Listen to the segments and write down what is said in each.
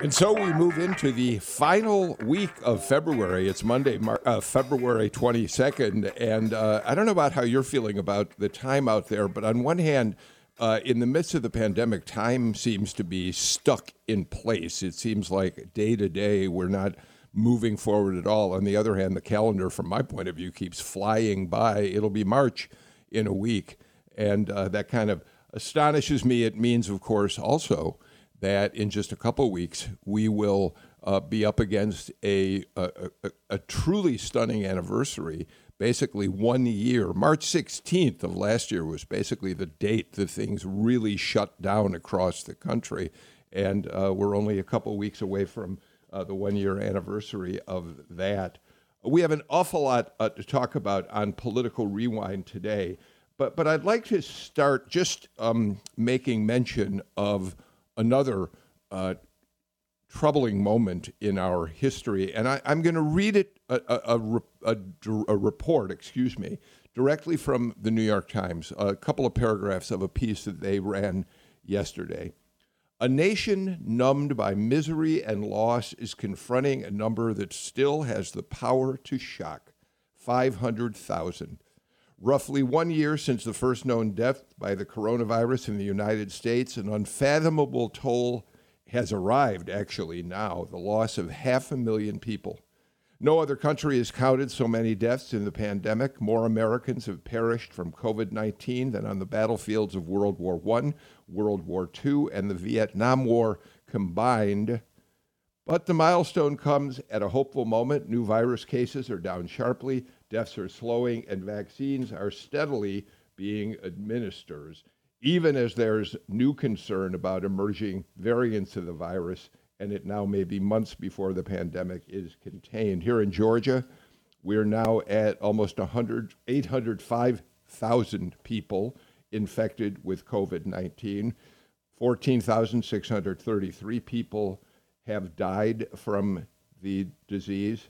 And so we move into the final week of February. It's Monday, uh, February 22nd. And uh, I don't know about how you're feeling about the time out there, but on one hand, uh, in the midst of the pandemic, time seems to be stuck in place. It seems like day to day, we're not moving forward at all. On the other hand, the calendar, from my point of view, keeps flying by. It'll be March in a week. And uh, that kind of astonishes me. It means, of course, also that in just a couple weeks we will uh, be up against a, a, a, a, truly stunning anniversary. Basically, one year, March 16th of last year was basically the date that things really shut down across the country. And uh, we're only a couple weeks away from uh, the one year anniversary of that. We have an awful lot uh, to talk about on Political Rewind today. But, but I'd like to start just um, making mention of another uh, troubling moment in our history. And I, am going to read it, a, a, a, a, report, excuse me, directly from the New York Times, a couple of paragraphs of a piece that they ran yesterday. A nation numbed by misery and loss is confronting a number that still has the power to shock 500,000 Roughly one year since the first known death by the coronavirus in the United States, an unfathomable toll has arrived, actually, now the loss of half a million people. No other country has counted so many deaths in the pandemic. More Americans have perished from COVID 19 than on the battlefields of World War I, World War II, and the Vietnam War combined. But the milestone comes at a hopeful moment. New virus cases are down sharply deaths are slowing, and vaccines are steadily being administered, even as there's new concern about emerging variants of the virus, and it now may be months before the pandemic is contained. Here in Georgia, we're now at almost 100, 805,000 people infected with COVID 19. 14,633 people have died from the disease.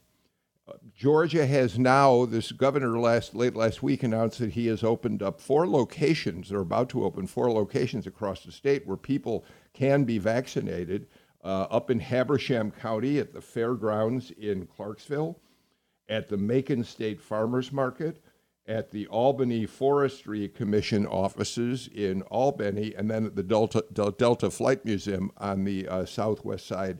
Georgia has now, this governor last late last week announced that he has opened up four locations, they're about to open four locations across the state where people can be vaccinated. Uh, up in Habersham County at the fairgrounds in Clarksville, at the Macon State Farmers Market, at the Albany Forestry Commission offices in Albany, and then at the Delta, Delta Flight Museum on the uh, southwest side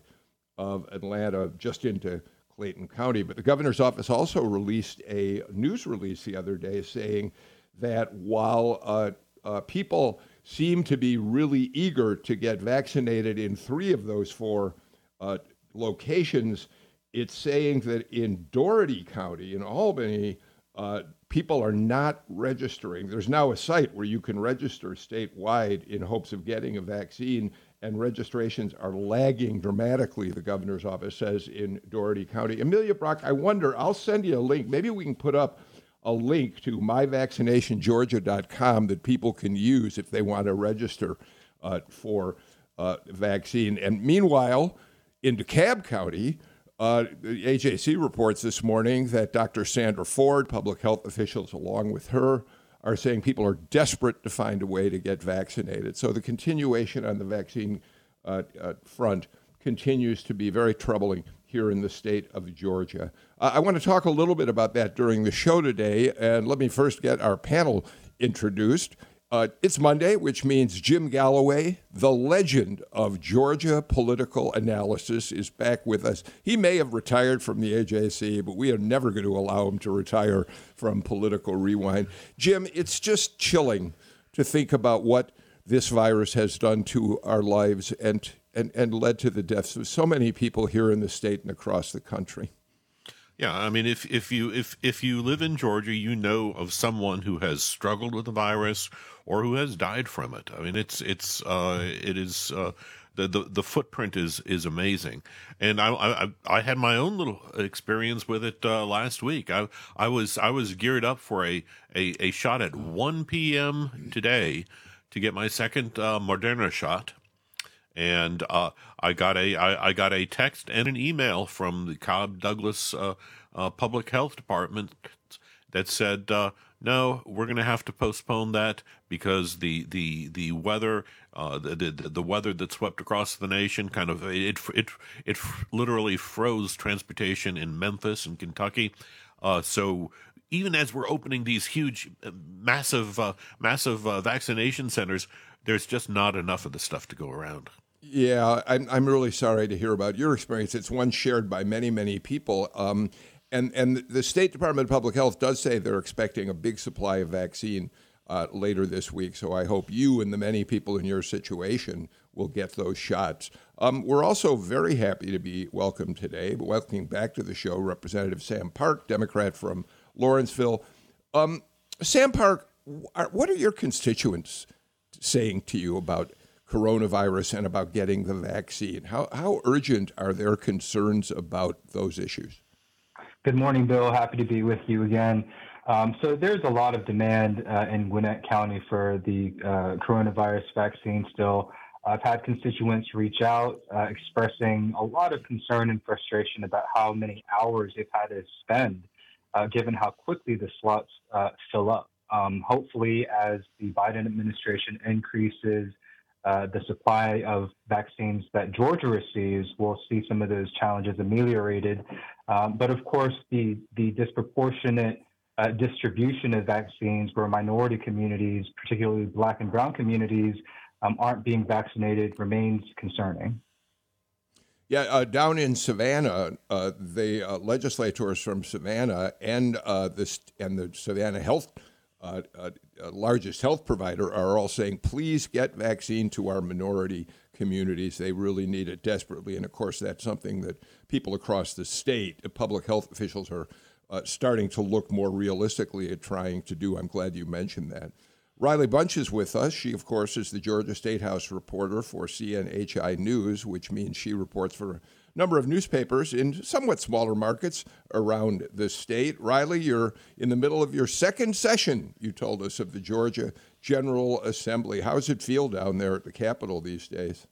of Atlanta, just into Clayton County. But the governor's office also released a news release the other day saying that while uh, uh, people seem to be really eager to get vaccinated in three of those four uh, locations, it's saying that in Dougherty County, in Albany, uh, people are not registering. There's now a site where you can register statewide in hopes of getting a vaccine and registrations are lagging dramatically, the governor's office says in Dougherty County. Amelia Brock, I wonder, I'll send you a link. Maybe we can put up a link to myvaccinationgeorgia.com that people can use if they want to register uh, for uh, vaccine. And meanwhile, in DeKalb County, uh, the AJC reports this morning that Dr. Sandra Ford, public health officials along with her, are saying people are desperate to find a way to get vaccinated. So the continuation on the vaccine uh, uh, front continues to be very troubling here in the state of Georgia. Uh, I want to talk a little bit about that during the show today, and let me first get our panel introduced. Uh, it's Monday, which means Jim Galloway, the legend of Georgia political analysis, is back with us. He may have retired from the AJC, but we are never going to allow him to retire from Political Rewind. Jim, it's just chilling to think about what this virus has done to our lives and, and, and led to the deaths of so many people here in the state and across the country. Yeah, I mean, if if you if if you live in Georgia, you know of someone who has struggled with the virus or who has died from it. I mean, it's it's uh, it is uh, the, the, the footprint is is amazing, and I, I I had my own little experience with it uh, last week. I I was I was geared up for a, a, a shot at one p.m. today to get my second uh, Moderna shot, and uh, I got a I, I got a text and an email from the Cobb Douglas uh, uh, Public Health Department that said uh, no, we're going to have to postpone that because the the the weather, uh, the, the the weather that swept across the nation, kind of it it it literally froze transportation in Memphis and Kentucky. Uh, so even as we're opening these huge, massive, massive vaccination centers, there's just not enough of the stuff to go around. Yeah, I'm, I'm really sorry to hear about your experience. It's one shared by many, many people. Um, and and the State Department of Public Health does say they're expecting a big supply of vaccine uh, later this week. So I hope you and the many people in your situation will get those shots. Um, we're also very happy to be welcomed today, welcoming back to the show Representative Sam Park, Democrat from Lawrenceville. Um, Sam Park, what are your constituents saying to you about coronavirus and about getting the vaccine? How, how urgent are their concerns about those issues? Good morning, Bill. Happy to be with you again. Um, so there's a lot of demand uh, in Gwinnett County for the uh, coronavirus vaccine still. I've had constituents reach out uh, expressing a lot of concern and frustration about how many hours they've had to spend, uh, given how quickly the slots uh, fill up. Um, hopefully, as the Biden administration increases uh, the supply of vaccines that Georgia receives, we'll see some of those challenges ameliorated. Um, but of course, the, the disproportionate uh, distribution of vaccines where minority communities, particularly black and brown communities, um, aren't being vaccinated remains concerning. Yeah, uh, down in Savannah, uh, the uh, legislators from Savannah and uh, the and the Savannah Health uh, uh, uh, largest health provider are all saying, please get vaccine to our minority communities. They really need it desperately. And of course, that's something that people across the state, public health officials, are uh, starting to look more realistically at trying to do. I'm glad you mentioned that. Riley Bunch is with us. She, of course, is the Georgia State House reporter for CNHI News, which means she reports for number of newspapers in somewhat smaller markets around the state. Riley, you're in the middle of your second session, you told us, of the Georgia General Assembly. How does it feel down there at the Capitol these days?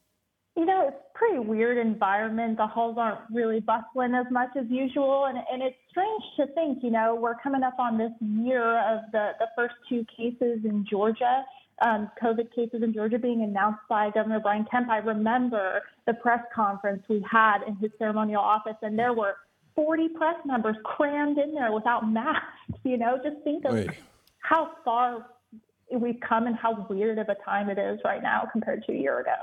You know, it's a pretty weird environment. The halls aren't really bustling as much as usual. And, and it's strange to think, you know, we're coming up on this year of the, the first two cases in Georgia um, COVID cases in Georgia being announced by Governor Brian Kemp, I remember the press conference we had in his ceremonial office, and there were 40 press members crammed in there without masks. You know, just think of Wait. how far we've come and how weird of a time it is right now compared to a year ago.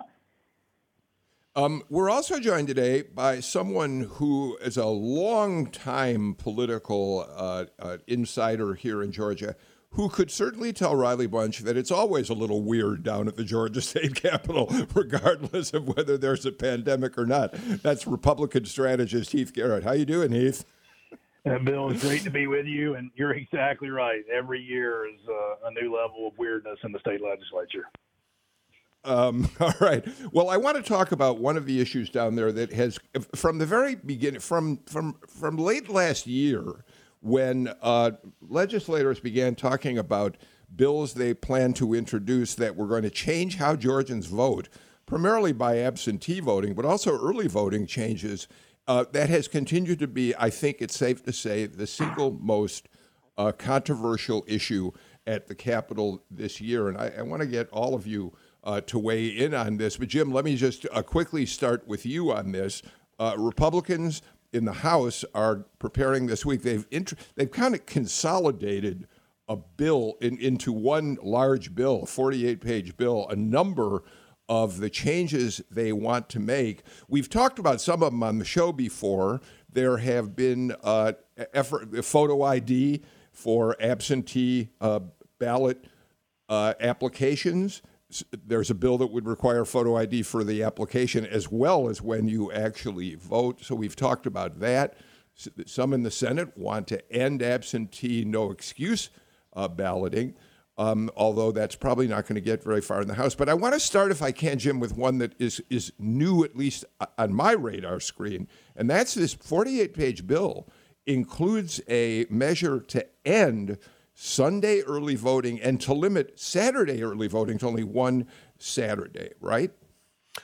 Um, we're also joined today by someone who is a long-time political uh, uh, insider here in Georgia who could certainly tell Riley Bunch that it's always a little weird down at the Georgia State Capitol, regardless of whether there's a pandemic or not. That's Republican strategist Heath Garrett. How you doing, Heath? Uh, Bill, it's great to be with you, and you're exactly right. Every year is uh, a new level of weirdness in the state legislature. Um, all right. Well, I want to talk about one of the issues down there that has, from the very beginning, from from from late last year, when uh, legislators began talking about bills they plan to introduce that were going to change how Georgians vote, primarily by absentee voting, but also early voting changes, uh, that has continued to be, I think it's safe to say, the single most uh, controversial issue at the Capitol this year. And I, I want to get all of you uh, to weigh in on this. But, Jim, let me just uh, quickly start with you on this. Uh, Republicans in the House are preparing this week. They've int- they've kind of consolidated a bill in, into one large bill, a 48 page bill, a number of the changes they want to make. We've talked about some of them on the show before. There have been uh, effort, photo ID for absentee uh, ballot uh, applications there's a bill that would require photo ID for the application as well as when you actually vote. So we've talked about that. Some in the Senate want to end absentee no excuse uh, balloting. Um, although that's probably not going to get very far in the House. But I want to start, if I can, Jim, with one that is is new, at least on my radar screen, and that's this 48-page bill includes a measure to end Sunday early voting and to limit Saturday early voting to only one Saturday, right?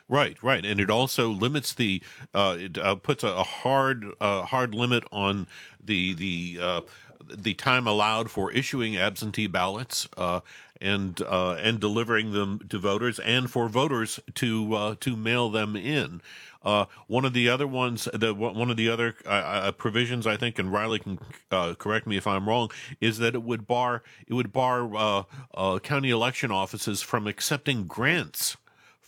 Right, right, and it also limits the uh, it uh, puts a, a hard uh, hard limit on the the uh, the time allowed for issuing absentee ballots uh, and uh, and delivering them to voters, and for voters to to mail them in. Uh, one of the other ones, the one of the other uh, uh, provisions, I think, and Riley can correct me if I'm wrong, is that it would bar it would bar county election offices from accepting grants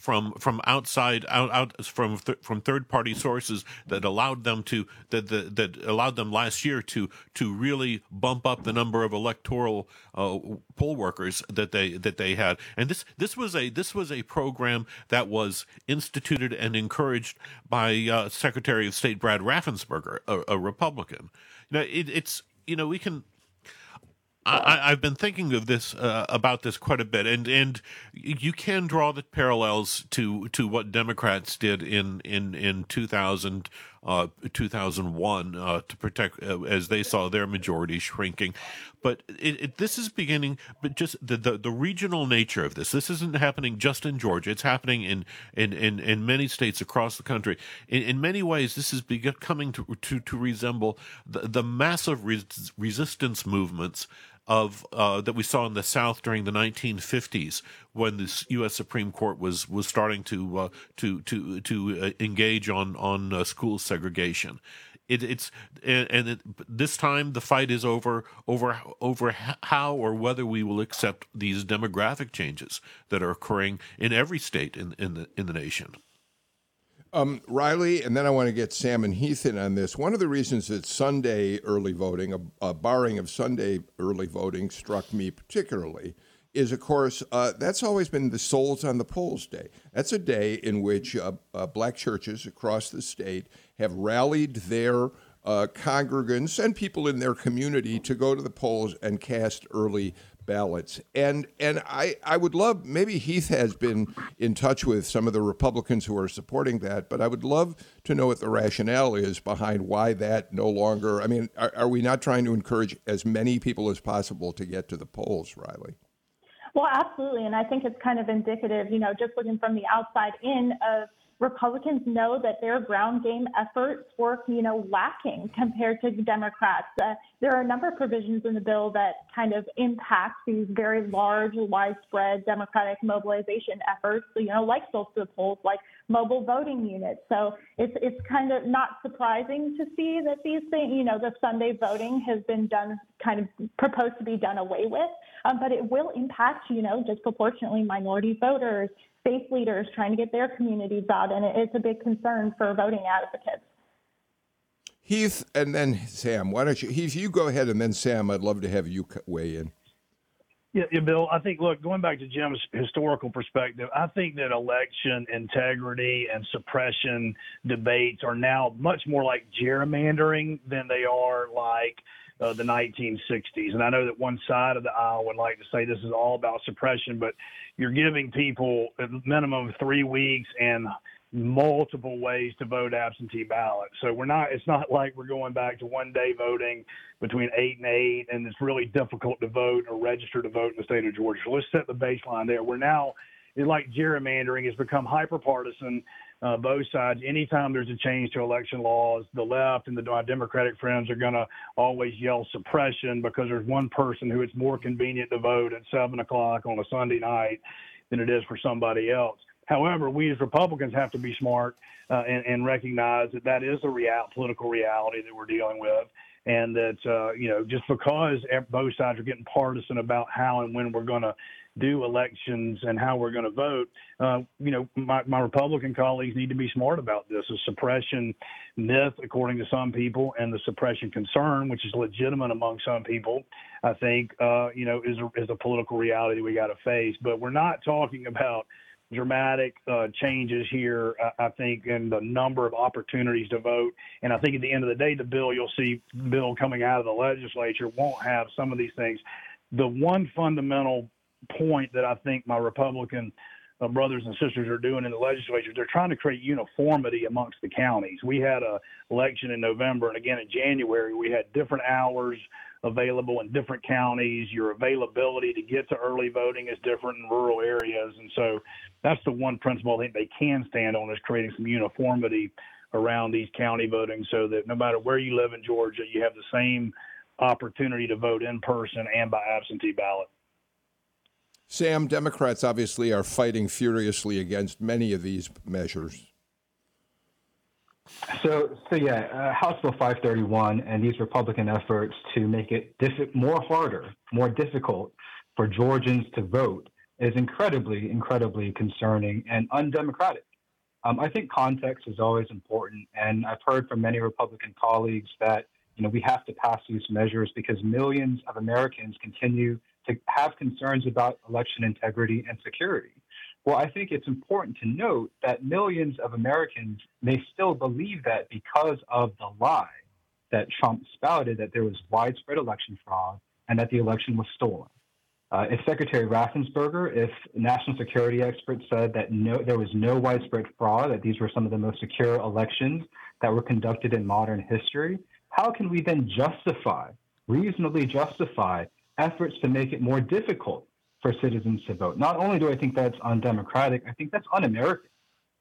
from from outside out, out from th- from third party sources that allowed them to that, that that allowed them last year to to really bump up the number of electoral uh, poll workers that they that they had. And this this was a this was a program that was instituted and encouraged by uh, Secretary of State Brad Raffensperger a, a Republican. Now it, it's you know we can I, have been thinking of this uh, about this quite a bit, and and you can draw the parallels to to what Democrats did in in in 2000 uh, 2001 uh, to protect uh, as they saw their majority shrinking. But it, it, this is beginning, but just the, the, the regional nature of this. This isn't happening just in Georgia. It's happening in in, in, in many states across the country. In, in many ways, this is becoming to to, to resemble the, the massive res- resistance movements of uh, that we saw in the South during the 1950s when the U.S. Supreme Court was was starting to uh, to to to uh, engage on on uh, school segregation. It, it's and, and it, this time the fight is over over over how or whether we will accept these demographic changes that are occurring in every state in in the in the nation. Um, Riley, and then I want to get Sam and Heath in on this. One of the reasons that Sunday early voting, a, a barring of Sunday early voting, struck me particularly is, of course, uh, that's always been the Souls on the Polls Day. That's a day in which uh, uh, black churches across the state have rallied their uh, congregants and people in their community to go to the polls and cast early ballots. And and I, I would love maybe Heath has been in touch with some of the Republicans who are supporting that, but I would love to know what the rationale is behind why that no longer. I mean, are, are we not trying to encourage as many people as possible to get to the polls, Riley? Well, absolutely, and I think it's kind of indicative, you know, just looking from the outside in of Republicans know that their ground game efforts were, you know, lacking compared to the Democrats. Uh, there are a number of provisions in the bill that kind of impact these very large, widespread Democratic mobilization efforts, So, you know, like social polls, like mobile voting units. So it's it's kind of not surprising to see that these things, you know, the Sunday voting has been done, kind of proposed to be done away with. Um, but it will impact, you know, disproportionately minority voters, faith leaders trying to get their communities out, and it's a big concern for voting advocates. Heath, and then Sam. Why don't you, Heath? You go ahead, and then Sam. I'd love to have you weigh in. Yeah, yeah, Bill. I think look, going back to Jim's historical perspective, I think that election integrity and suppression debates are now much more like gerrymandering than they are like uh, the 1960s. And I know that one side of the aisle would like to say this is all about suppression, but you're giving people a minimum of three weeks and multiple ways to vote absentee ballot. So we're not it's not like we're going back to one day voting between eight and eight and it's really difficult to vote or register to vote in the state of Georgia. So let's set the baseline there. We're now it's like gerrymandering has become hyper partisan. Uh, both sides. Anytime there's a change to election laws, the left and the Democratic friends are going to always yell suppression because there's one person who it's more convenient to vote at seven o'clock on a Sunday night than it is for somebody else. However, we as Republicans have to be smart uh, and, and, recognize that that is a real political reality that we're dealing with, and that uh, you know just because both sides are getting partisan about how and when we're going to do elections and how we're going to vote, uh, you know, my, my Republican colleagues need to be smart about this. The suppression myth, according to some people, and the suppression concern, which is legitimate among some people, I think, uh, you know, is a, is a political reality we got to face. But we're not talking about dramatic uh, changes here, I, I think, in the number of opportunities to vote. And I think at the end of the day, the bill you'll see bill coming out of the legislature won't have some of these things the one fundamental point that I think my Republican uh, brothers and sisters are doing in the legislature. They're trying to create uniformity amongst the counties. We had a election in November and again in January. We had different hours available in different counties. Your availability to get to early voting is different in rural areas, and so that's the one principle I think they can stand on is creating some uniformity around these county voting, so that no matter where you live in Georgia, you have the same opportunity to vote in person and by absentee ballot. Sam, Democrats obviously are fighting furiously against many of these measures. So, so yeah, uh, House Bill 531 and these Republican efforts to make it diff- more harder, more difficult for Georgians to vote is incredibly, incredibly concerning and undemocratic. Um, I think context is always important, and I've heard from many Republican colleagues that you know we have to pass these measures because millions of Americans continue to have concerns about election integrity and security. Well, I think it's important to note that millions of Americans may still believe that because of the lie that Trump spouted that there was widespread election fraud and that the election was stolen. Uh, if Secretary Raffensperger, if national security experts said that no, there was no widespread fraud, that these were some of the most secure elections that were conducted in modern history, how can we then justify, reasonably justify, efforts to make it more difficult for citizens to vote. Not only do I think that's undemocratic, I think that's un American.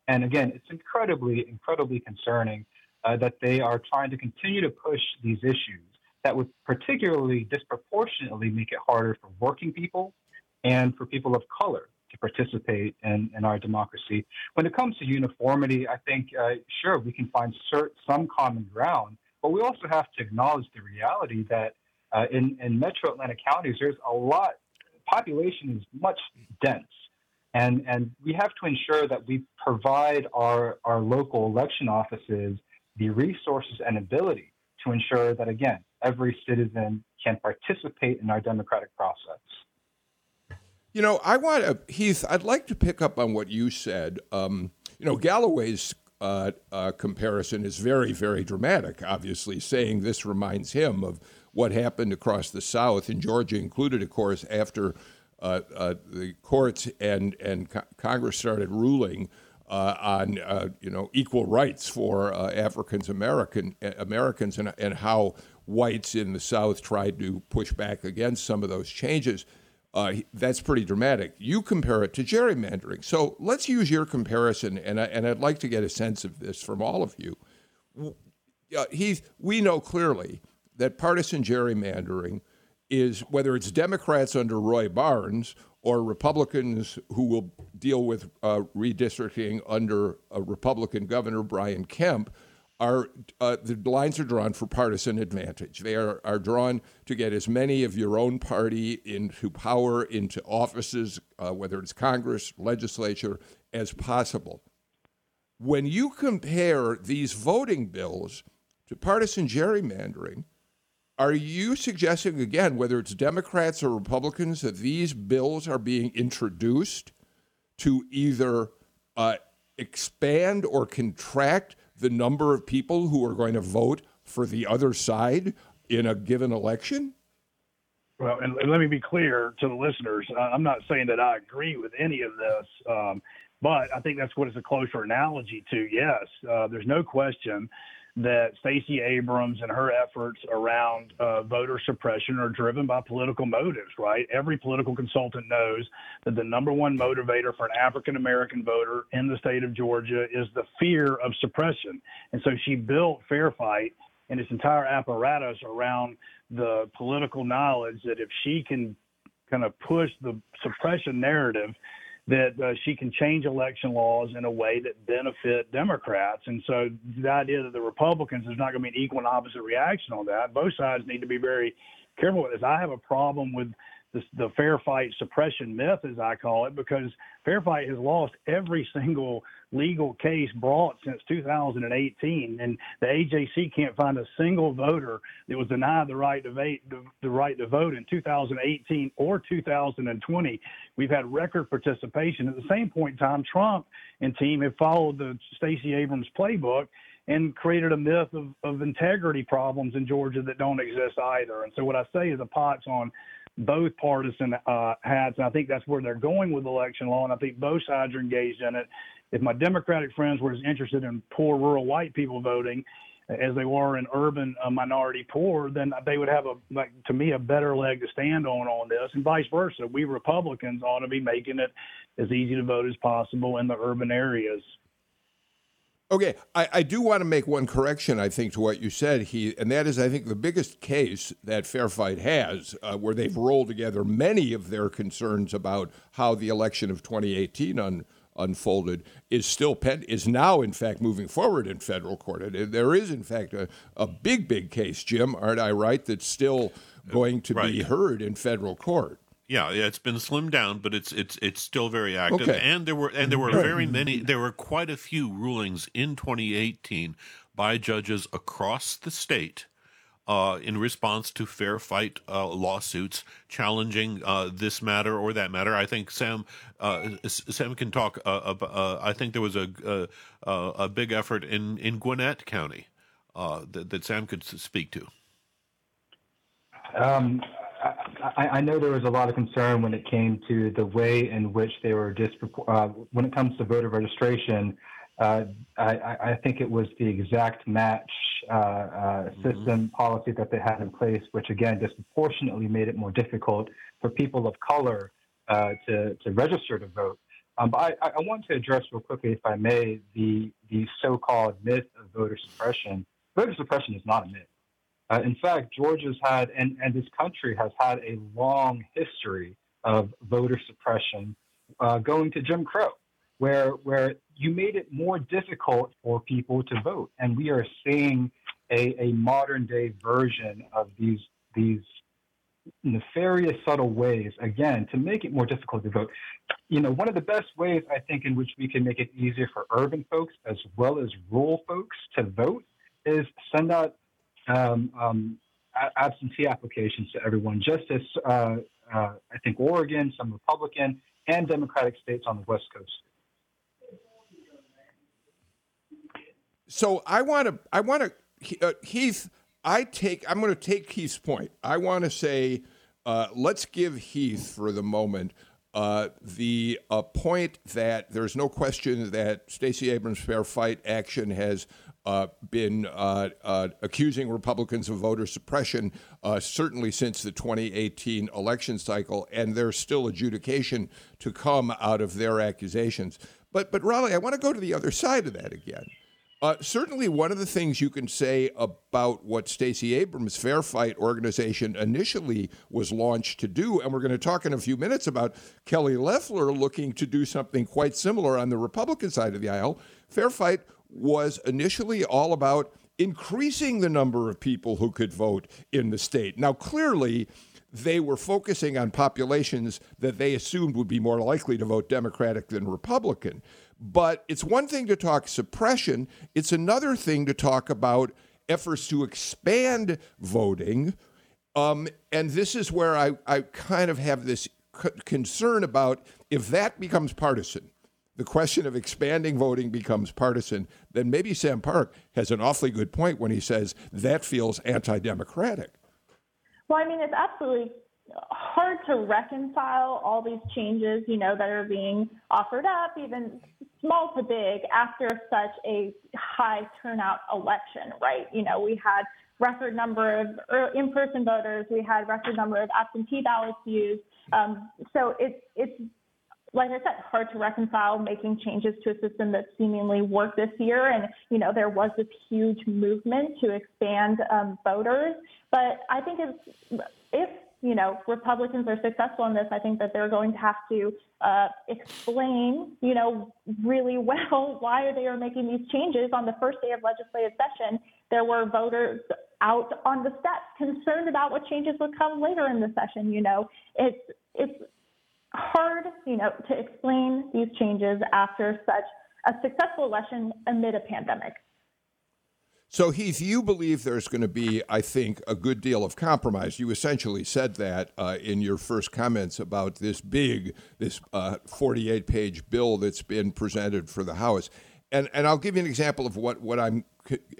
And again, it's incredibly, incredibly concerning uh, that they are trying to continue to push these issues that would particularly disproportionately make it harder for working people and for people of color to participate in, in our democracy. When it comes to uniformity, I think, uh, sure, we can find cert- some common ground, but we also have to acknowledge the reality that uh, in, in metro Atlanta counties, there's a lot, population is much dense. And, and we have to ensure that we provide our, our local election offices the resources and ability to ensure that, again, every citizen can participate in our democratic process. You know, I want to, Heath, I'd like to pick up on what you said. Um, you know, Galloway's uh, uh, comparison is very, very dramatic, obviously, saying this reminds him of what happened across the South, and Georgia included, of course, after uh, uh, the courts and and co- Congress started ruling uh, on uh, you know equal rights for uh, Africans American Americans and and how whites in the South tried to push back against some of those changes. Uh, that's pretty dramatic. You compare it to gerrymandering. So let's use your comparison, and I, and I'd like to get a sense of this from all of you. Heath, we know clearly that partisan gerrymandering is whether it's Democrats under Roy Barnes or Republicans who will deal with uh, redistricting under a Republican governor, Brian Kemp, are uh, the lines are drawn for partisan advantage. They are, are drawn to get as many of your own party into power, into offices, uh, whether it's Congress, legislature, as possible. When you compare these voting bills to partisan gerrymandering, are you suggesting, again, whether it's Democrats or Republicans, that these bills are being introduced to either uh, expand or contract the number of people who are going to vote for the other side in a given election? Well, and, let me be clear to the listeners. I'm not saying that I agree with any of this, um, but I think that's what it's a closer analogy to. Yes, uh, there's no question that Stacey Abrams and her efforts around uh, voter suppression are driven by political motives, right? Every political consultant knows that the number one motivator for an African American voter in the state of Georgia is the fear of suppression. And so she built Fair Fight and its entire apparatus around the political knowledge that if she can kind of push the suppression narrative, that uh, she can change election laws in a way that benefit Democrats. And so the idea that the Republicans there's not going to be an equal and opposite reaction on that. Both sides need to be very careful with this. I have a problem with the, the fair fight suppression myth, as I call it, because fair fight has lost every single legal case brought since 2018, and the AJC can't find a single voter that was denied the right to vote, the right to vote in 2018 or 2020. We've had record participation. At the same point in time, Trump and team have followed the Stacey Abrams playbook and created a myth of, of integrity problems in Georgia that don't exist either. And so what I say is a pot's on both partisan uh, hats. And I think that's where they're going with election law. And I think both sides are engaged in it. If my Democratic friends were as interested in poor rural white people voting as they were in urban uh, minority poor, then they would have a, like, to me, a better leg to stand on on this, and vice versa. We Republicans ought to be making it as easy to vote as possible in the urban areas. Okay, I, I, do want to make one correction, I think, to what you said, he, and that is, I think, the biggest case that Fair Fight has, uh, where they've rolled together many of their concerns about how the election of 2018 un, unfolded, is still pen, is now, in fact, moving forward in federal court. There is, in fact, a, a big, big case, Jim, aren't I right, that's still going to right. be heard in federal court. Yeah, yeah, it's been slimmed down, but it's it's it's still very active. Okay. And there were and there were very many. There were quite a few rulings in 2018 by judges across the state uh, in response to fair fight uh, lawsuits challenging uh, this matter or that matter. I think Sam uh, Sam can talk. Uh, uh, I think there was a a big effort in in Gwinnett County that, that Sam could speak to. Um, I, I, know there was a lot of concern when it came to the way in which they were dispropor- when it comes to voter registration. Uh, I, I, think it was the exact match uh, uh, mm-hmm. system policy that they had in place, which again disproportionately made it more difficult for people of color uh, to, to register to vote. Um, but I, I, want to address real quickly, if I may, the, the so-called myth of voter suppression. Voter suppression is not a myth. Uh, in fact, Georgia's had, and, and this country has had a long history of voter suppression uh, going to Jim Crow, where, where you made it more difficult for people to vote. And we are seeing a, a modern day version of these, these nefarious, subtle ways, again, to make it more difficult to vote. You know, one of the best ways I think in which we can make it easier for urban folks as well as rural folks to vote is send out um, um, absentee applications to everyone, just as uh, uh, I think Oregon, some Republican and Democratic states on the West Coast. So I want to, I want to, uh, Heath. I take. I'm going to take Heath's point. I want to say, uh, let's give Heath for the moment uh, the uh, point that there's no question that Stacey Abrams' fair fight action has uh, been uh, uh, accusing Republicans of voter suppression, uh, certainly since the 2018 election cycle, and there's still adjudication to come out of their accusations. But, but Riley, I want to go to the other side of that again. Uh, certainly, one of the things you can say about what Stacey Abrams' Fair Fight organization initially was launched to do, and we're going to talk in a few minutes about Kelly Loeffler looking to do something quite similar on the Republican side of the aisle. Fair Fight was initially all about increasing the number of people who could vote in the state. Now, clearly, they were focusing on populations that they assumed would be more likely to vote Democratic than Republican. But it's one thing to talk suppression, it's another thing to talk about efforts to expand voting. Um, and this is where I, I kind of have this c- concern about if that becomes partisan the question of expanding voting becomes partisan, then maybe Sam Park has an awfully good point when he says that feels anti democratic. Well, I mean, it's absolutely hard to reconcile all these changes, you know, that are being offered up, even small to big, after such a high turnout election, right? You know, we had record number of in-person voters, we had record number of absentee ballots used. Um, so it's it's like I said, hard to reconcile making changes to a system that seemingly worked this year. And, you know, there was this huge movement to expand um, voters. But I think if, if, you know, Republicans are successful in this, I think that they're going to have to uh, explain, you know, really well why they are making these changes. On the first day of legislative session, there were voters out on the steps concerned about what changes would come later in the session. You know, it's, it's, hard, you know, to explain these changes after such a successful election amid a pandemic. So, Heath, you believe there's going to be, I think, a good deal of compromise. You essentially said that uh, in your first comments about this big, this 48 uh, page bill that's been presented for the House. And, and I'll give you an example of what, what I'm,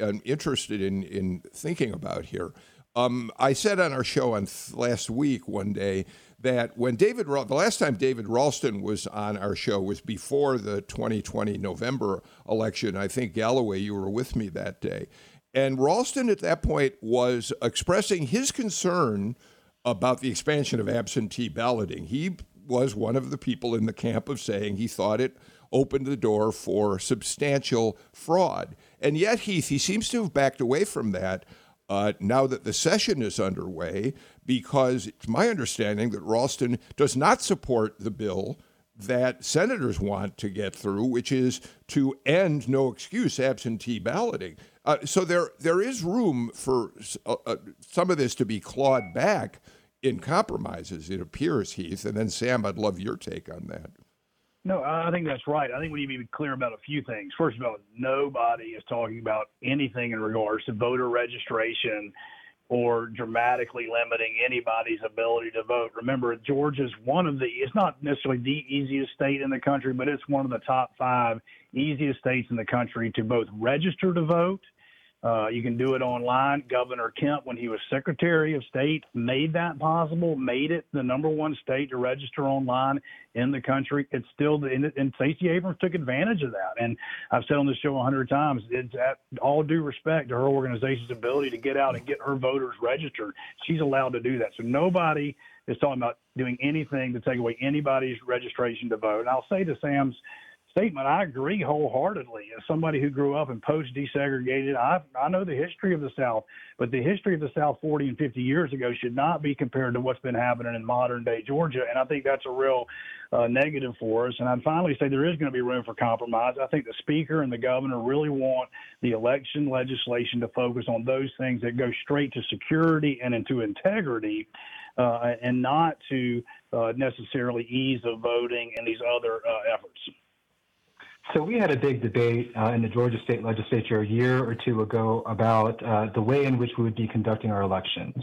I'm interested in, in thinking about here. Um, I said on our show on th- last week one day that when David, the last time David Ralston was on our show was before the 2020 November election. I think Galloway, you were with me that day. And Ralston at that point was expressing his concern about the expansion of absentee balloting. He was one of the people in the camp of saying he thought it opened the door for substantial fraud. And yet, Heath, he seems to have backed away from that uh, now that the session is underway, because it's my understanding that Ralston does not support the bill that senators want to get through, which is to end no excuse absentee balloting. Uh, so there there is room for uh, uh, some of this to be clawed back in compromises. It appears, Heath, and then Sam, I'd love your take on that. No, I think that's right. I think we need to be clear about a few things. First of all, nobody is talking about anything in regards to voter registration or dramatically limiting anybody's ability to vote. Remember, Georgia's one of the, it's not necessarily the easiest state in the country, but it's one of the top five easiest states in the country to both register to vote uh, you can do it online. Governor Kemp, when he was Secretary of State, made that possible, made it the number one state to register online in the country. It's still, the, and Stacey Abrams took advantage of that. And I've said on this show a hundred times, it's at all due respect to her organization's ability to get out and get her voters registered. She's allowed to do that. So nobody is talking about doing anything to take away anybody's registration to vote. And I'll say to Sam's statement, I agree wholeheartedly. As somebody who grew up in post desegregated, I, I know the history of the South, but the history of the South 40 and 50 years ago should not be compared to what's been happening in modern day Georgia. And I think that's a real uh, negative for us. And I'd finally say there is going to be room for compromise. I think the Speaker and the Governor really want the election legislation to focus on those things that go straight to security and into integrity. Uh, and not to uh, necessarily ease of voting and these other uh, efforts. So we had a big debate uh, in the Georgia State Legislature a year or two ago about uh, the way in which we would be conducting our elections.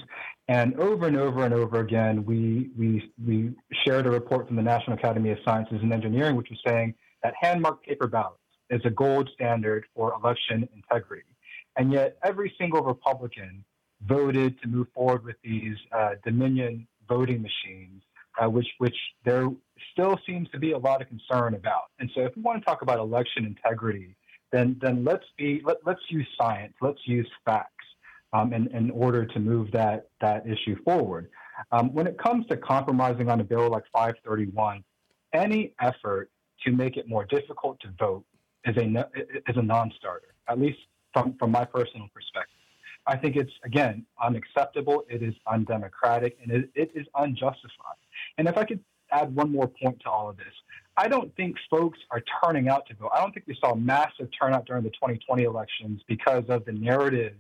And over and over and over again, we, we, we shared a report from the National Academy of Sciences and Engineering, which was saying that hand-marked paper ballots is a gold standard for election integrity. And yet every single Republican voted to move forward with these uh, Dominion voting machines uh, which which there still seems to be a lot of concern about. And so, if we want to talk about election integrity, then then let's be let, let's use science, let's use facts um, in, in order to move that that issue forward. Um, when it comes to compromising on a bill like 531, any effort to make it more difficult to vote is a is a non-starter, at least from from my personal perspective. I think it's again unacceptable. It is undemocratic, and it, it is unjustified. And if I could add one more point to all of this, I don't think folks are turning out to vote. I don't think we saw massive turnout during the 2020 elections because of the narrative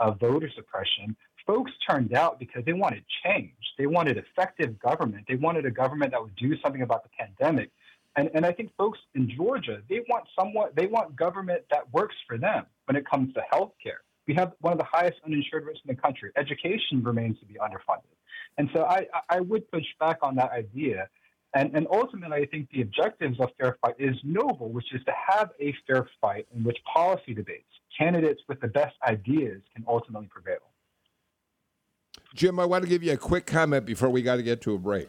of voter suppression. Folks turned out because they wanted change. They wanted effective government. They wanted a government that would do something about the pandemic. And, and I think folks in Georgia, they want somewhat, they want government that works for them when it comes to health care. We have one of the highest uninsured rates in the country. Education remains to be underfunded. And so I, I would push back on that idea. And, and ultimately, I think the objectives of Fair Fight is noble, which is to have a fair fight in which policy debates, candidates with the best ideas can ultimately prevail. Jim, I want to give you a quick comment before we got to get to a break.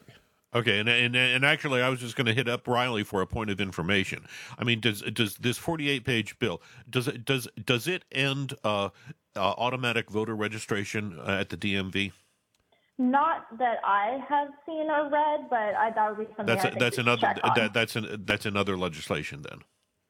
Okay, and, and and actually, I was just going to hit up Riley for a point of information. I mean, does does this forty eight page bill does it does does it end uh, uh, automatic voter registration uh, at the DMV? Not that I have seen or read, but I that would be something. That's a, that's another that, that's an, that's another legislation then.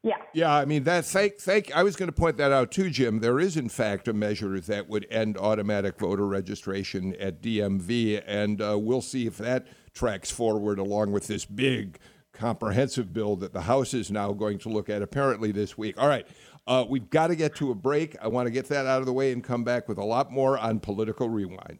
Yeah. Yeah, I mean that. Thank, thank. I was going to point that out too, Jim. There is, in fact, a measure that would end automatic voter registration at DMV, and uh, we'll see if that tracks forward along with this big, comprehensive bill that the House is now going to look at apparently this week. All right, uh, we've got to get to a break. I want to get that out of the way and come back with a lot more on political rewind.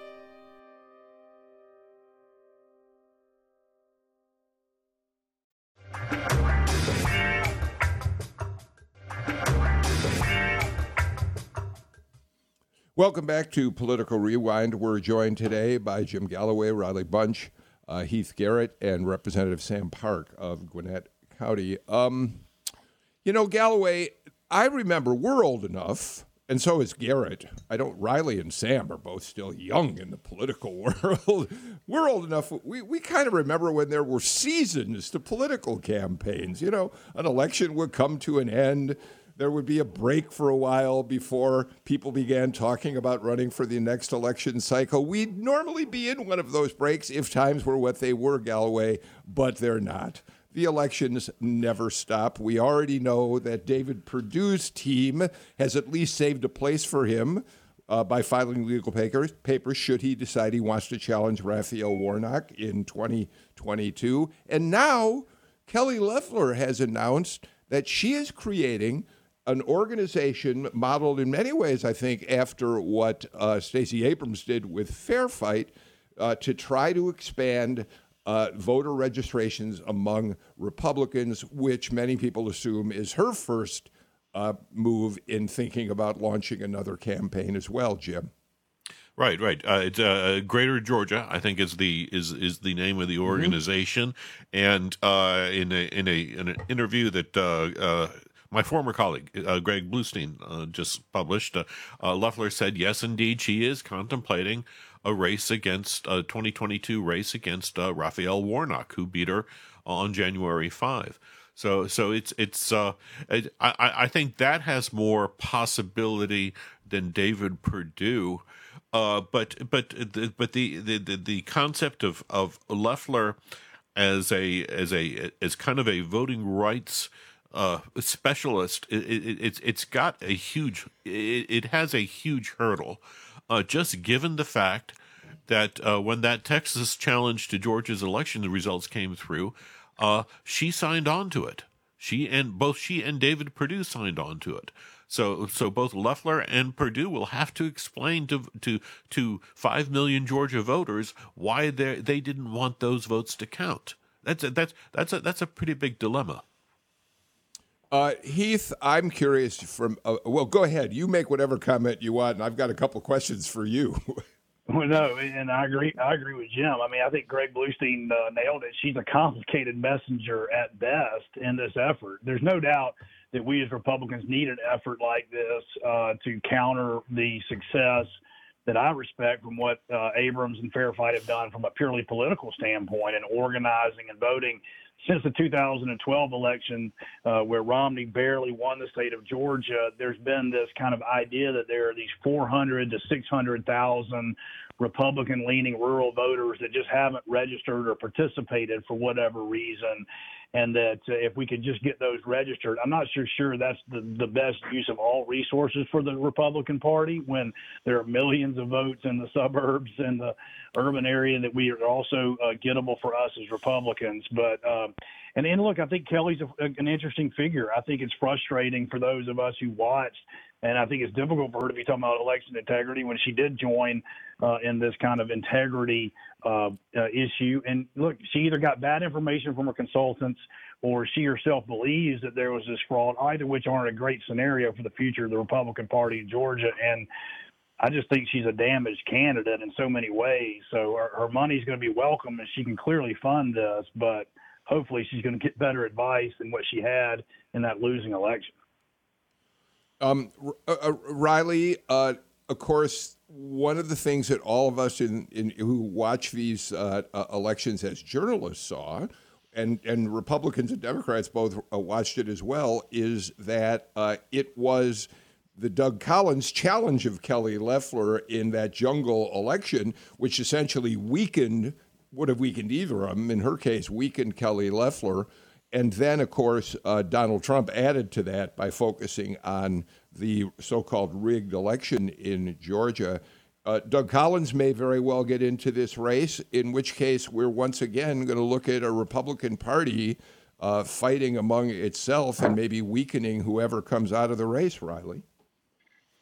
Welcome back to Political Rewind. We're joined today by Jim Galloway, Riley Bunch, uh, Heath Garrett, and Representative Sam Park of Gwinnett County. Um, you know, Galloway, I remember we're old enough, and so is Garrett. I don't. Riley and Sam are both still young in the political world. we're old enough. We we kind of remember when there were seasons to political campaigns. You know, an election would come to an end there would be a break for a while before people began talking about running for the next election cycle. We'd normally be in one of those breaks if times were what they were, Galloway, but they're not. The elections never stop. We already know that David Perdue's team has at least saved a place for him uh, by filing legal papers, papers should he decide he wants to challenge Raphael Warnock in 2022. And now Kelly Loeffler has announced that she is creating an organization modeled in many ways, I think, after what uh, Stacey Abrams did with Fair Fight uh, to try to expand uh, voter registrations among Republicans, which many people assume is her first uh, move in thinking about launching another campaign as well, Jim. Right, right. Uh, it's uh, Greater Georgia, I think, is the is is the name of the mm-hmm. organization. Mm-hmm. And uh, in a in a in an interview that uh, uh, my former colleague, uh, Greg Bluestein, uh, just published, uh, uh Loeffler said, yes, indeed, she is contemplating a race against a 2022 race against uh, Raphael Warnock, who beat her on January 5. So, so it's it's. Uh, it, I I think that has more possibility than David Perdue. Uh, but but the, but the, the the concept of of Loeffler as a as a as kind of a voting rights uh, specialist, it, it, it's it's got a huge, it, it has a huge hurdle, uh, just given the fact that uh, when that Texas challenge to Georgia's election results came through, uh, she signed on to it. She and both she and David Perdue signed on to it. So, so both Loeffler and Perdue will have to explain to to to five million Georgia voters why they they didn't want those votes to count. That's a, that's that's a that's a pretty big dilemma. Uh, Heath, I'm curious from, uh, well, go ahead. You make whatever comment you want, and I've got a couple questions for you. well, no, and I agree. I agree with Jim. I mean, I think Greg Bluestein uh, nailed it. She's a complicated messenger at best in this effort. There's no doubt that we as Republicans need an effort like this uh, to counter the success that I respect from what uh, Abrams and Fair Fight have done from a purely political standpoint and organizing and voting since the 2012 election, uh, where Romney barely won the state of Georgia, there's been this kind of idea that there are these 400 to 600,000 Republican leaning rural voters that just haven't registered or participated for whatever reason and that uh, if we could just get those registered, I'm not sure sure that's the, the best use of all resources for the Republican Party when there are millions of votes in the suburbs and the urban area that we are also uh, gettable for us as Republicans. But um, and and look, I think Kelly's a, an interesting figure. I think it's frustrating for those of us who watched and I think it's difficult for her to be talking about election integrity when she did join uh, in this kind of integrity uh, uh, issue. And look, she either got bad information from her consultants or she herself believes that there was this fraud, either which aren't a great scenario for the future of the Republican Party in Georgia. And I just think she's a damaged candidate in so many ways. So her, her money's going to be welcome and she can clearly fund this, but hopefully she's going to get better advice than what she had in that losing election. Um, uh, uh, Riley, uh, of course, one of the things that all of us in, in who watch these uh, uh elections as journalists saw, and, and Republicans and Democrats both uh, watched it as well, is that it was the Doug Collins challenge of Kelly Loeffler in that jungle election, which essentially weakened, would have weakened either of them. In her case, weakened Kelly Loeffler and then, of course, uh, Donald Trump added to that by focusing on the so called rigged election in Georgia. Uh, Doug Collins may very well get into this race, in which case, we're once again going to look at a Republican Party uh, fighting among itself and maybe weakening whoever comes out of the race, Riley.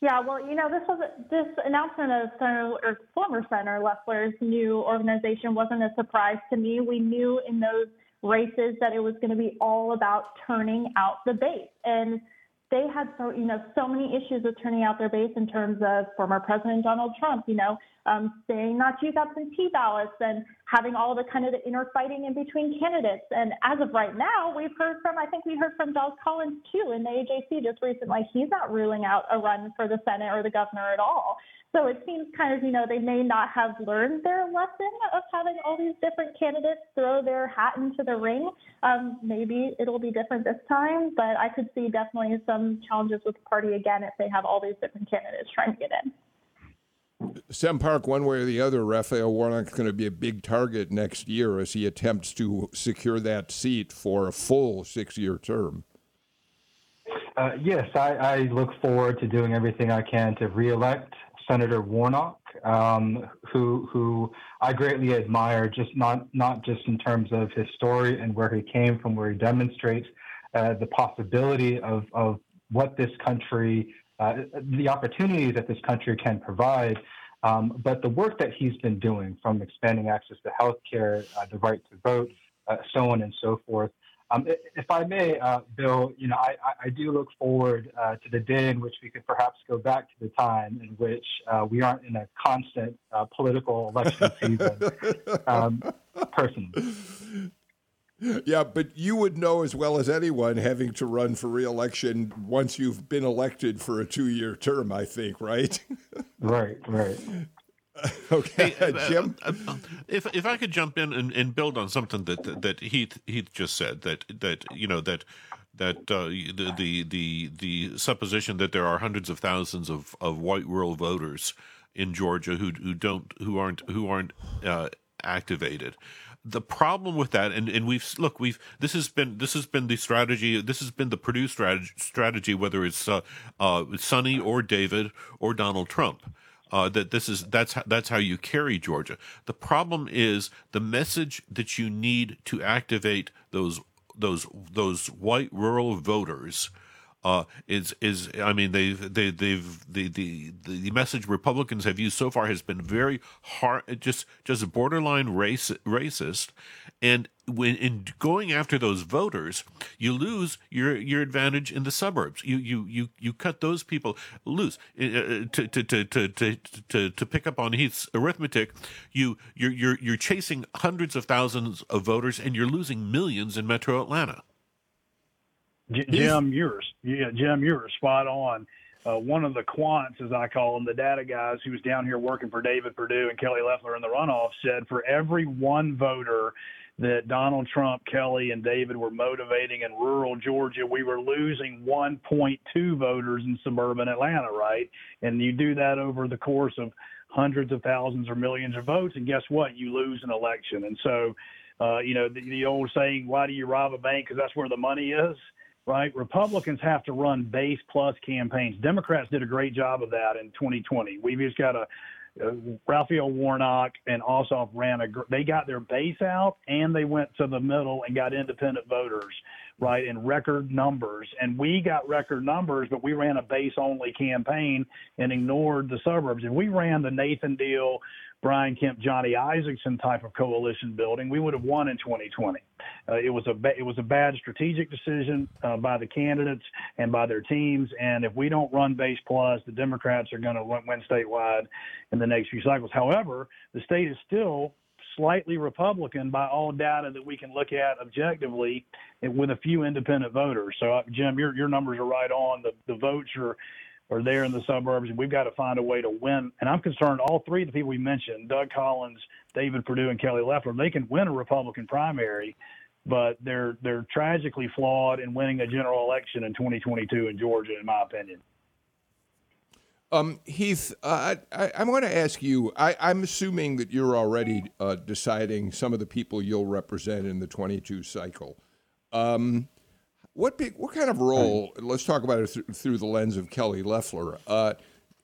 Yeah, well, you know, this was this announcement of Senator or former Senator Loeffler's new organization wasn't a surprise to me. We knew in those races that it was going to be all about turning out the base. And they had so you know so many issues with turning out their base in terms of former President Donald Trump, you know, um, saying not to use absentee ballots and having all the kind of the inner fighting in between candidates. And as of right now, we've heard from I think we heard from Doug Collins too in the AJC just recently. He's not ruling out a run for the Senate or the governor at all. So it seems kind of, you know, they may not have learned their lesson of having all these different candidates throw their hat into the ring. Um, maybe it'll be different this time, but I could see definitely some challenges with the party again if they have all these different candidates trying to get in. Sam Park, one way or the other, Raphael Warnock is going to be a big target next year as he attempts to secure that seat for a full six year term. Uh, yes, I, I, look forward to doing everything I can to reelect Senator Warnock, um, who who I greatly admire, just not not just in terms of his story and where he came from, where he demonstrates uh, the possibility of of what this country, the opportunities that this country can provide. Um, but the work that he's been doing, from expanding access to health care, uh, the right to vote, uh, so on and so forth, um, if I may, uh, Bill, you know, I, I do look forward uh, to the day in which we could perhaps go back to the time in which uh, we aren't in a constant uh, political election season. um, personally. Yeah, but you would know as well as anyone having to run for reelection once you've been elected for a two-year term. I think, right? right, right. okay, hey, uh, Jim. Uh, uh, if if I could jump in and, and build on something that, that, that Heath Heath just said that that you know that that uh, the, the the the supposition that there are hundreds of thousands of, of white rural voters in Georgia who who don't who aren't who aren't uh, activated. The problem with that, and, and we've look, we've this has been this has been the strategy. This has been the Perdue strategy, strategy whether it's uh, uh, Sonny or David or Donald Trump uh, that this is that's how, that's how you carry Georgia. The problem is the message that you need to activate those those those white rural voters uh, is is I mean they've they, they've the, the the message Republicans have used so far has been very hard, just just borderline race racist, and when in going after those voters, you lose your your advantage in the suburbs. You you you you cut those people loose. Uh, to, to, to, to, to, to pick up on Heath's arithmetic, you you're you're you're chasing hundreds of thousands of voters, and you're losing millions in Metro Atlanta. Jim, you're yeah, Jim, you're spot on. Uh, one of the quants, as I call them, the data guys who was down here working for David Perdue and Kelly Loeffler in the runoff, said for every one voter that Donald Trump, Kelly, and David were motivating in rural Georgia, we were losing 1.2 voters in suburban Atlanta, right? And you do that over the course of hundreds of thousands or millions of votes, and guess what? You lose an election. And so, uh, you know, the, the old saying, "Why do you rob a bank? Because that's where the money is." Right? Republicans have to run base plus campaigns. Democrats did a great job of that in 2020. We've just got a uh, Raphael Warnock and Ossoff ran a. They got their base out and they went to the middle and got independent voters, right, in record numbers. And we got record numbers, but we ran a base only campaign and ignored the suburbs. If we ran the Nathan Deal, Brian Kemp, Johnny Isakson type of coalition building, we would have won in 2020. Uh, it was a ba- it was a bad strategic decision uh, by the candidates and by their teams. And if we don't run base plus, the Democrats are going to win statewide in the next few cycles. However, the state is still slightly Republican by all data that we can look at objectively, with a few independent voters. So, uh, Jim, your your numbers are right on. The the votes are are there in the suburbs, and we've got to find a way to win. And I'm concerned all three of the people we mentioned, Doug Collins, David Perdue, and Kelly Loeffler, they can win a Republican primary, but they're they're tragically flawed in winning a general election in 2022 in Georgia, in my opinion. Um, Heath, uh, I, am going to ask you. I, am assuming that you're already uh, deciding some of the people you'll represent in the 22 cycle. Um, what big, what kind of role? Let's talk about it th- through the lens of Kelly Loeffler. Uh,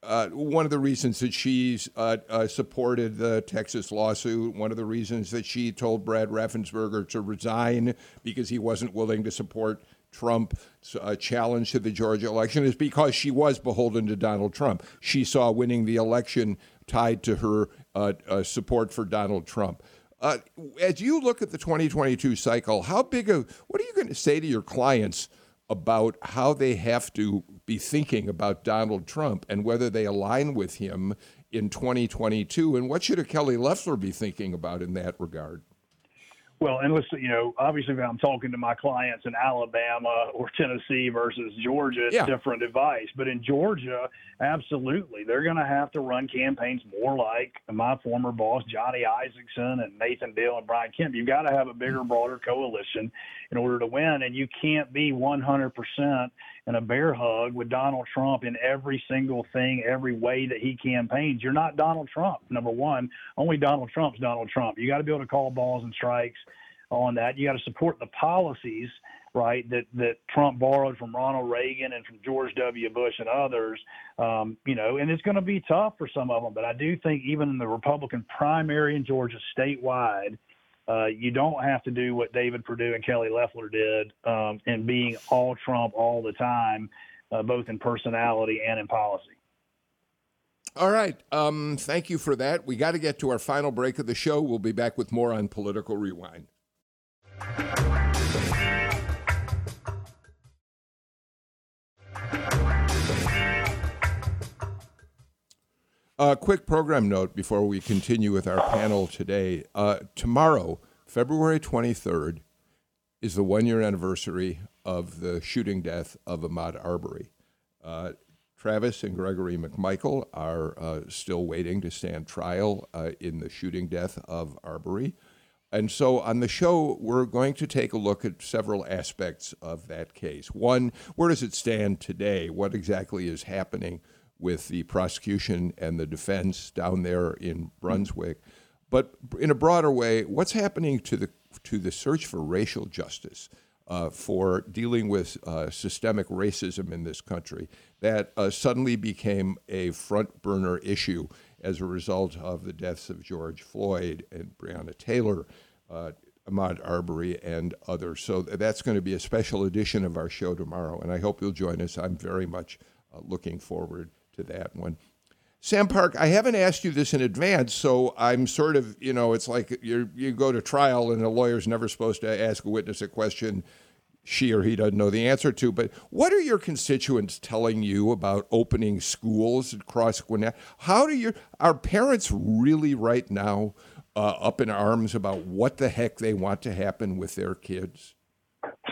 uh, one of the reasons that she's uh, uh, supported the Texas lawsuit, one of the reasons that she told Brad Raffensperger to resign because he wasn't willing to support Trump's uh, challenge to the Georgia election, is because she was beholden to Donald Trump. She saw winning the election tied to her uh, uh, support for Donald Trump. Uh, as you look at the 2022 cycle, how big of what are you going to say to your clients about how they have to be thinking about Donald Trump and whether they align with him in 2022. And what should a Kelly Loeffler be thinking about in that regard? Well, and listen, you know, obviously, if I'm talking to my clients in Alabama or Tennessee versus Georgia, it's yeah. different advice. But in Georgia, absolutely, they're going to have to run campaigns more like my former boss, Johnny Isakson and Nathan Deal and Brian Kemp. You've got to have a bigger, broader coalition in order to win, and you can't be 100% in a bear hug with Donald Trump in every single thing, every way that he campaigns. You're not Donald Trump, number one. Only Donald Trump's Donald Trump. You got to be able to call balls and strikes on that. You got to support the policies, right, that, that Trump borrowed from Ronald Reagan and from George W. Bush and others. Um, you know, and it's going to be tough for some of them. But I do think even in the Republican primary in Georgia statewide, uh, you don't have to do what David Perdue and Kelly Loeffler did um, in being all Trump all the time, uh, both in personality and in policy. All right. Um, thank you for that. We got to get to our final break of the show. We'll be back with more on Political Rewind. A quick program note before we continue with our panel today. Uh, tomorrow, February 23rd, is the one year anniversary of the shooting death of Ahmaud Arbery. Uh, Travis and Gregory McMichael are uh, still waiting to stand trial uh, in the shooting death of Arbery. And so on the show, we're going to take a look at several aspects of that case. One, where does it stand today? What exactly is happening with the prosecution and the defense down there in Brunswick? But in a broader way, what's happening to the to the search for racial justice, uh, for dealing with uh, systemic racism in this country that uh, suddenly became a front burner issue as a result of the deaths of George Floyd and Breonna Taylor, uh, Ahmaud Arbery, and others. So that's going to be a special edition of our show tomorrow, and I hope you'll join us. I'm very much uh, looking forward to that one. Sam Park, I haven't asked you this in advance, so I'm sort of, you know, it's like you you go to trial and a lawyer's never supposed to ask a witness a question she or he doesn't know the answer to. But what are your constituents telling you about opening schools across Gwinnett? How do your are parents really right now uh, up in arms about what the heck they want to happen with their kids?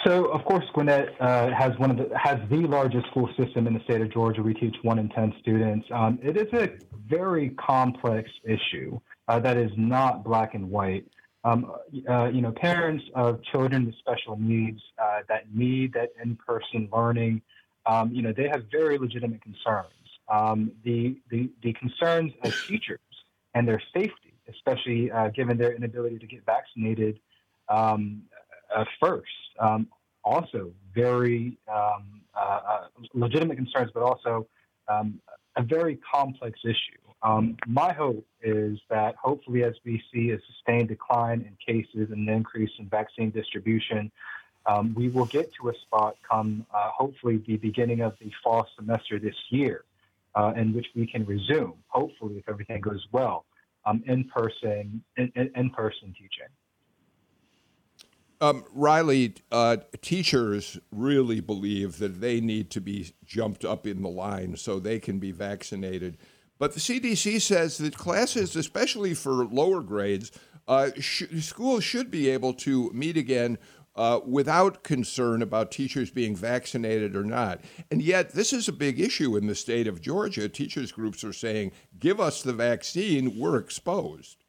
So, of course, Gwinnett uh, has one of the has the largest school system in the state of Georgia. We teach one in ten students. Um, it is a very complex issue uh, that is not black and white. Um, uh, you know, parents of children with special needs uh, that need that in-person learning, um, you know, they have very legitimate concerns. Um, the, the the concerns of teachers and their safety, especially uh, given their inability to get vaccinated um, uh, first. Um, also, very um, uh, uh, legitimate concerns, but also um, a very complex issue. Um, my hope is that hopefully, as we see a sustained decline in cases and an increase in vaccine distribution, um, we will get to a spot come uh, hopefully the beginning of the fall semester this year, uh, in which we can resume, hopefully, if everything goes well, um, in person in, in person teaching. Um, Riley, uh, teachers really believe that they need to be jumped up in the line so they can be vaccinated. But the CDC says that classes, especially for lower grades, uh, sh- schools should be able to meet again uh, without concern about teachers being vaccinated or not. And yet, this is a big issue in the state of Georgia. Teachers groups are saying, give us the vaccine, we're exposed.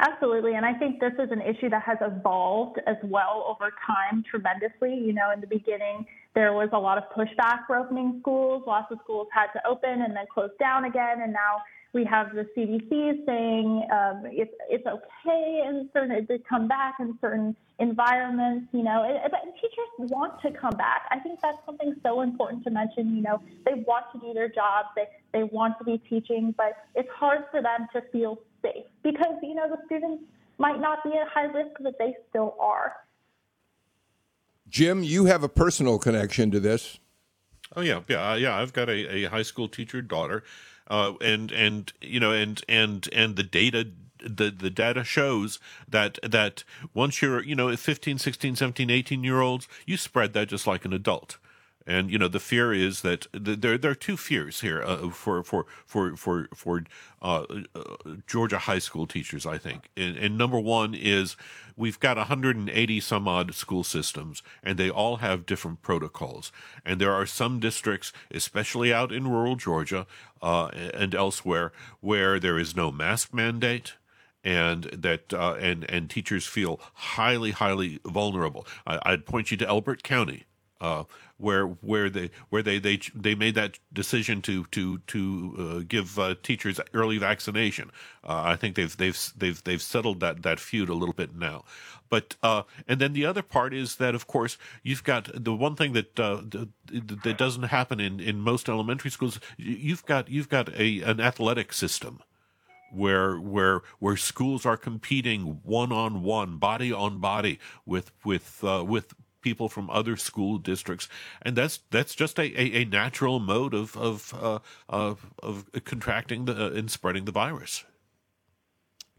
Absolutely. And I think this is an issue that has evolved as well over time tremendously. You know, in the beginning, there was a lot of pushback for opening schools. Lots of schools had to open and then close down again. And now we have the CDC saying um, it's, it's okay in certain, to come back in certain environments, you know, it, but teachers want to come back. I think that's something so important to mention. You know, they want to do their jobs, they, they want to be teaching, but it's hard for them to feel safe because, you know, the students might not be at high risk, but they still are. Jim, you have a personal connection to this. Oh yeah, yeah, yeah. I've got a, a high school teacher daughter, uh, and and you know, and and and the data the the data shows that that once you're you know 15 16 17 18 year olds you spread that just like an adult and you know the fear is that there there are two fears here uh, for for for for for uh, uh, Georgia high school teachers. I think, and, and, number one is we've got 180 some odd school systems, and they all have different protocols. And there are some districts, especially out in rural Georgia uh, and elsewhere, where there is no mask mandate and that uh, and and teachers feel highly highly vulnerable. I, would point you to Elbert County, uh, where where they where they they they made that decision to to to uh, give uh, teachers early vaccination. Uh, I think they've they've they've they've settled that that feud a little bit now. But uh, and then the other part is that of course you've got the one thing that uh, that doesn't happen in, in most elementary schools. You've got you've got a an athletic system where where where schools are competing one on one, body on body with with uh, with people from other school districts, and that's that's just a, a, a natural mode of of uh, of, of contracting the, uh, and spreading the virus.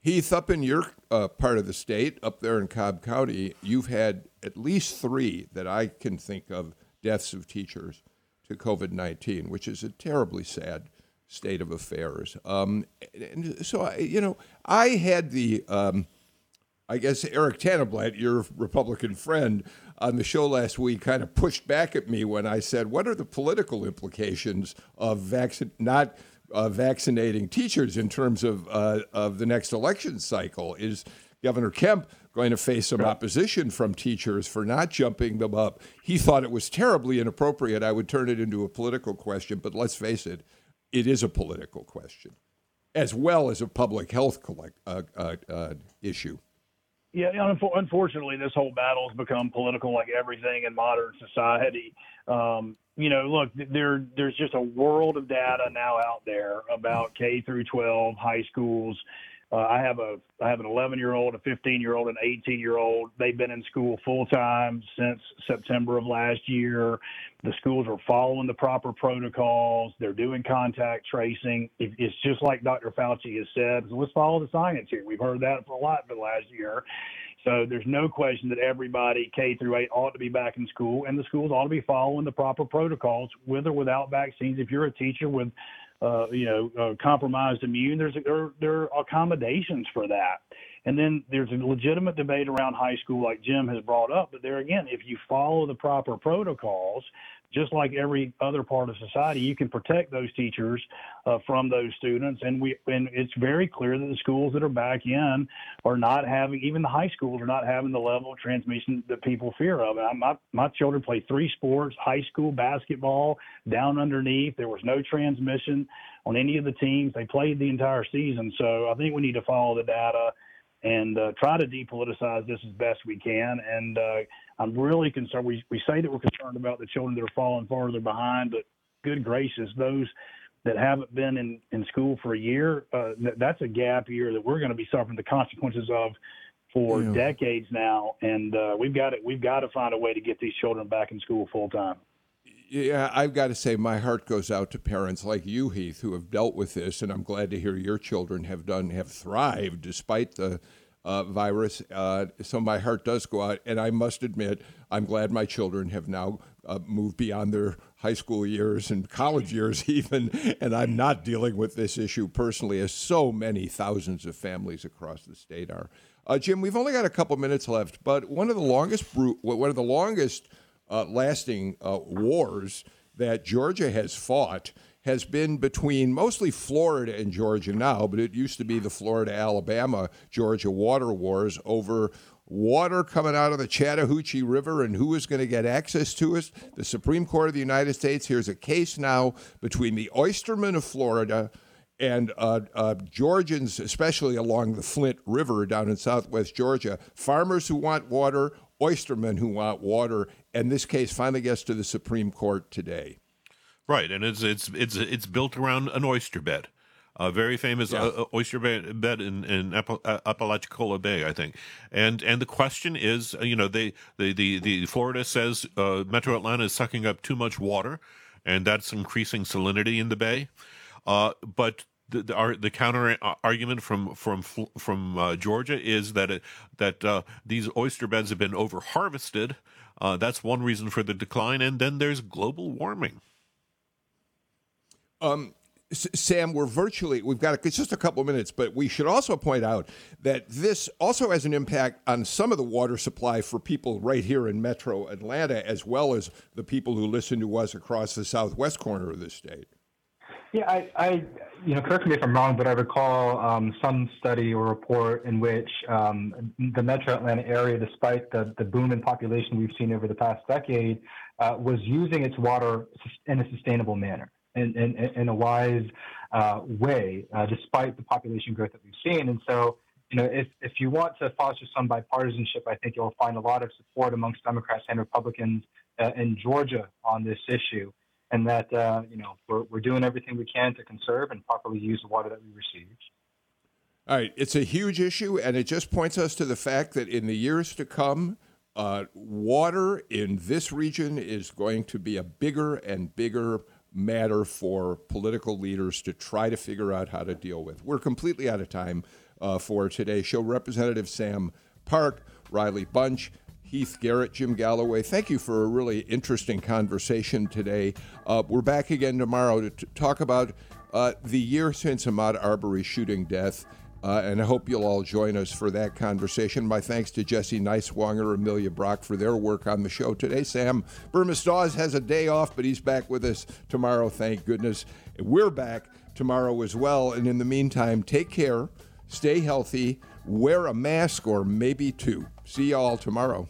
Heath, up in your uh, part of the state, up there in Cobb County, you've had at least three that I can think of deaths of teachers to COVID nineteen, which is a terribly sad state of affairs. Um, and so, I, you know, I had the. Um, I guess Eric Tanenblatt, your Republican friend, on the show last week kind of pushed back at me when I said, "What are the political implications of vac- not uh, vaccinating teachers in terms of uh, of the next election cycle? Is Governor Kemp going to face some opposition from teachers for not jumping them up?" He thought it was terribly inappropriate. I would turn it into a political question, but let's face it, it is a political question as well as a public health collect, uh, uh, uh issue. Yeah, unfortunately, this whole battle has become political, like everything in modern society. Um, you know, look, there there's just a world of data now out there about K through 12 high schools uh, I have a I have an 11 year old, a 15 year old, an 18 year old. They've been in school full time since September of last year. The schools are following the proper protocols. They're doing contact tracing. It, it's just like Dr. Fauci has said. Let's follow the science here. We've heard that for a lot for the last year. So there's no question that everybody K through 8 ought to be back in school, and the schools ought to be following the proper protocols, with or without vaccines. If you're a teacher with uh, you know, uh, compromised immune. There's there, there are accommodations for that. And then there's a legitimate debate around high school, like Jim has brought up. But there again, if you follow the proper protocols, just like every other part of society, you can protect those teachers uh, from those students. And we and it's very clear that the schools that are back in are not having, even the high schools are not having the level of transmission that people fear of. And my my children play three sports: high school basketball, down underneath. There was no transmission on any of the teams. They played the entire season. So I think we need to follow the data and uh, try to depoliticize this as best we can. And uh, I'm really concerned. We, we say that we're concerned about the children that are falling farther behind, but good gracious, those that haven't been in, in school for a year, uh, that's a gap year that we're going to be suffering the consequences of for yeah. decades now. And uh, we've got it. We've got to find a way to get these children back in school full time. Yeah, I've got to say, my heart goes out to parents like you, Heath, who have dealt with this, and I'm glad to hear your children have done have thrived despite the uh, virus. Uh, so my heart does go out, and I must admit, I'm glad my children have now uh, moved beyond their high school years and college years, even, and I'm not dealing with this issue personally, as so many thousands of families across the state are. Uh, Jim, we've only got a couple minutes left, but one of the longest, one of the longest uh, lasting uh, wars that Georgia has fought has been between mostly Florida and Georgia now, but it used to be the Florida Alabama Georgia water wars over water coming out of the Chattahoochee River and who is going to get access to it. The Supreme Court of the United States here's a case now between the oystermen of Florida and uh, uh, Georgians, especially along the Flint River down in southwest Georgia, farmers who want water, oystermen who want water, and this case finally gets to the Supreme Court today. Right, and it's it's it's it's built around an oyster bed, a very famous yeah. uh, oyster bed in in uh, Apalachicola Bay, I think. And and the question is, uh, you know, they the the, the Florida says uh, Metro Atlanta is sucking up too much water, and that's increasing salinity in the bay. Uh, but the the, our, the counter argument from from from uh, Georgia is that it, that uh, these oyster beds have been over harvested. Uh, that's one reason for the decline, and then there's global warming. Um, Sam, we're virtually, we've got just a couple of minutes, but we should also point out that this also has an impact on some of the water supply for people right here in metro Atlanta, as well as the people who listen to us across the southwest corner of the state. Yeah, I, I you know, correct me if I'm wrong, but I recall um, some study or report in which um, the metro Atlanta area, despite the, the boom in population we've seen over the past decade, uh, was using its water in a sustainable manner in, in, in a wise uh, way, uh, despite the population growth that we've seen. And so, you know, if, if you want to foster some bipartisanship, I think you'll find a lot of support amongst Democrats and Republicans uh, in Georgia on this issue. And that, uh, you know, we're, we're doing everything we can to conserve and properly use the water that we receive. All right. It's a huge issue, and it just points us to the fact that in the years to come, uh, water in this region is going to be a bigger and bigger matter for political leaders to try to figure out how to deal with. We're completely out of time uh, for today's show. Representative Sam Park, Riley Bunch, Heath Garrett, Jim Galloway, thank you for a really interesting conversation today. Uh, we're back again tomorrow to t- talk about uh, the year since Ahmaud Arbery's shooting death. Uh, and I hope you'll all join us for that conversation. My thanks to Jesse Neiswanger, Amelia Brock for their work on the show today. Sam Burmister has a day off, but he's back with us tomorrow, thank goodness. We're back tomorrow as well. And in the meantime, take care, stay healthy, wear a mask or maybe two. See you all tomorrow.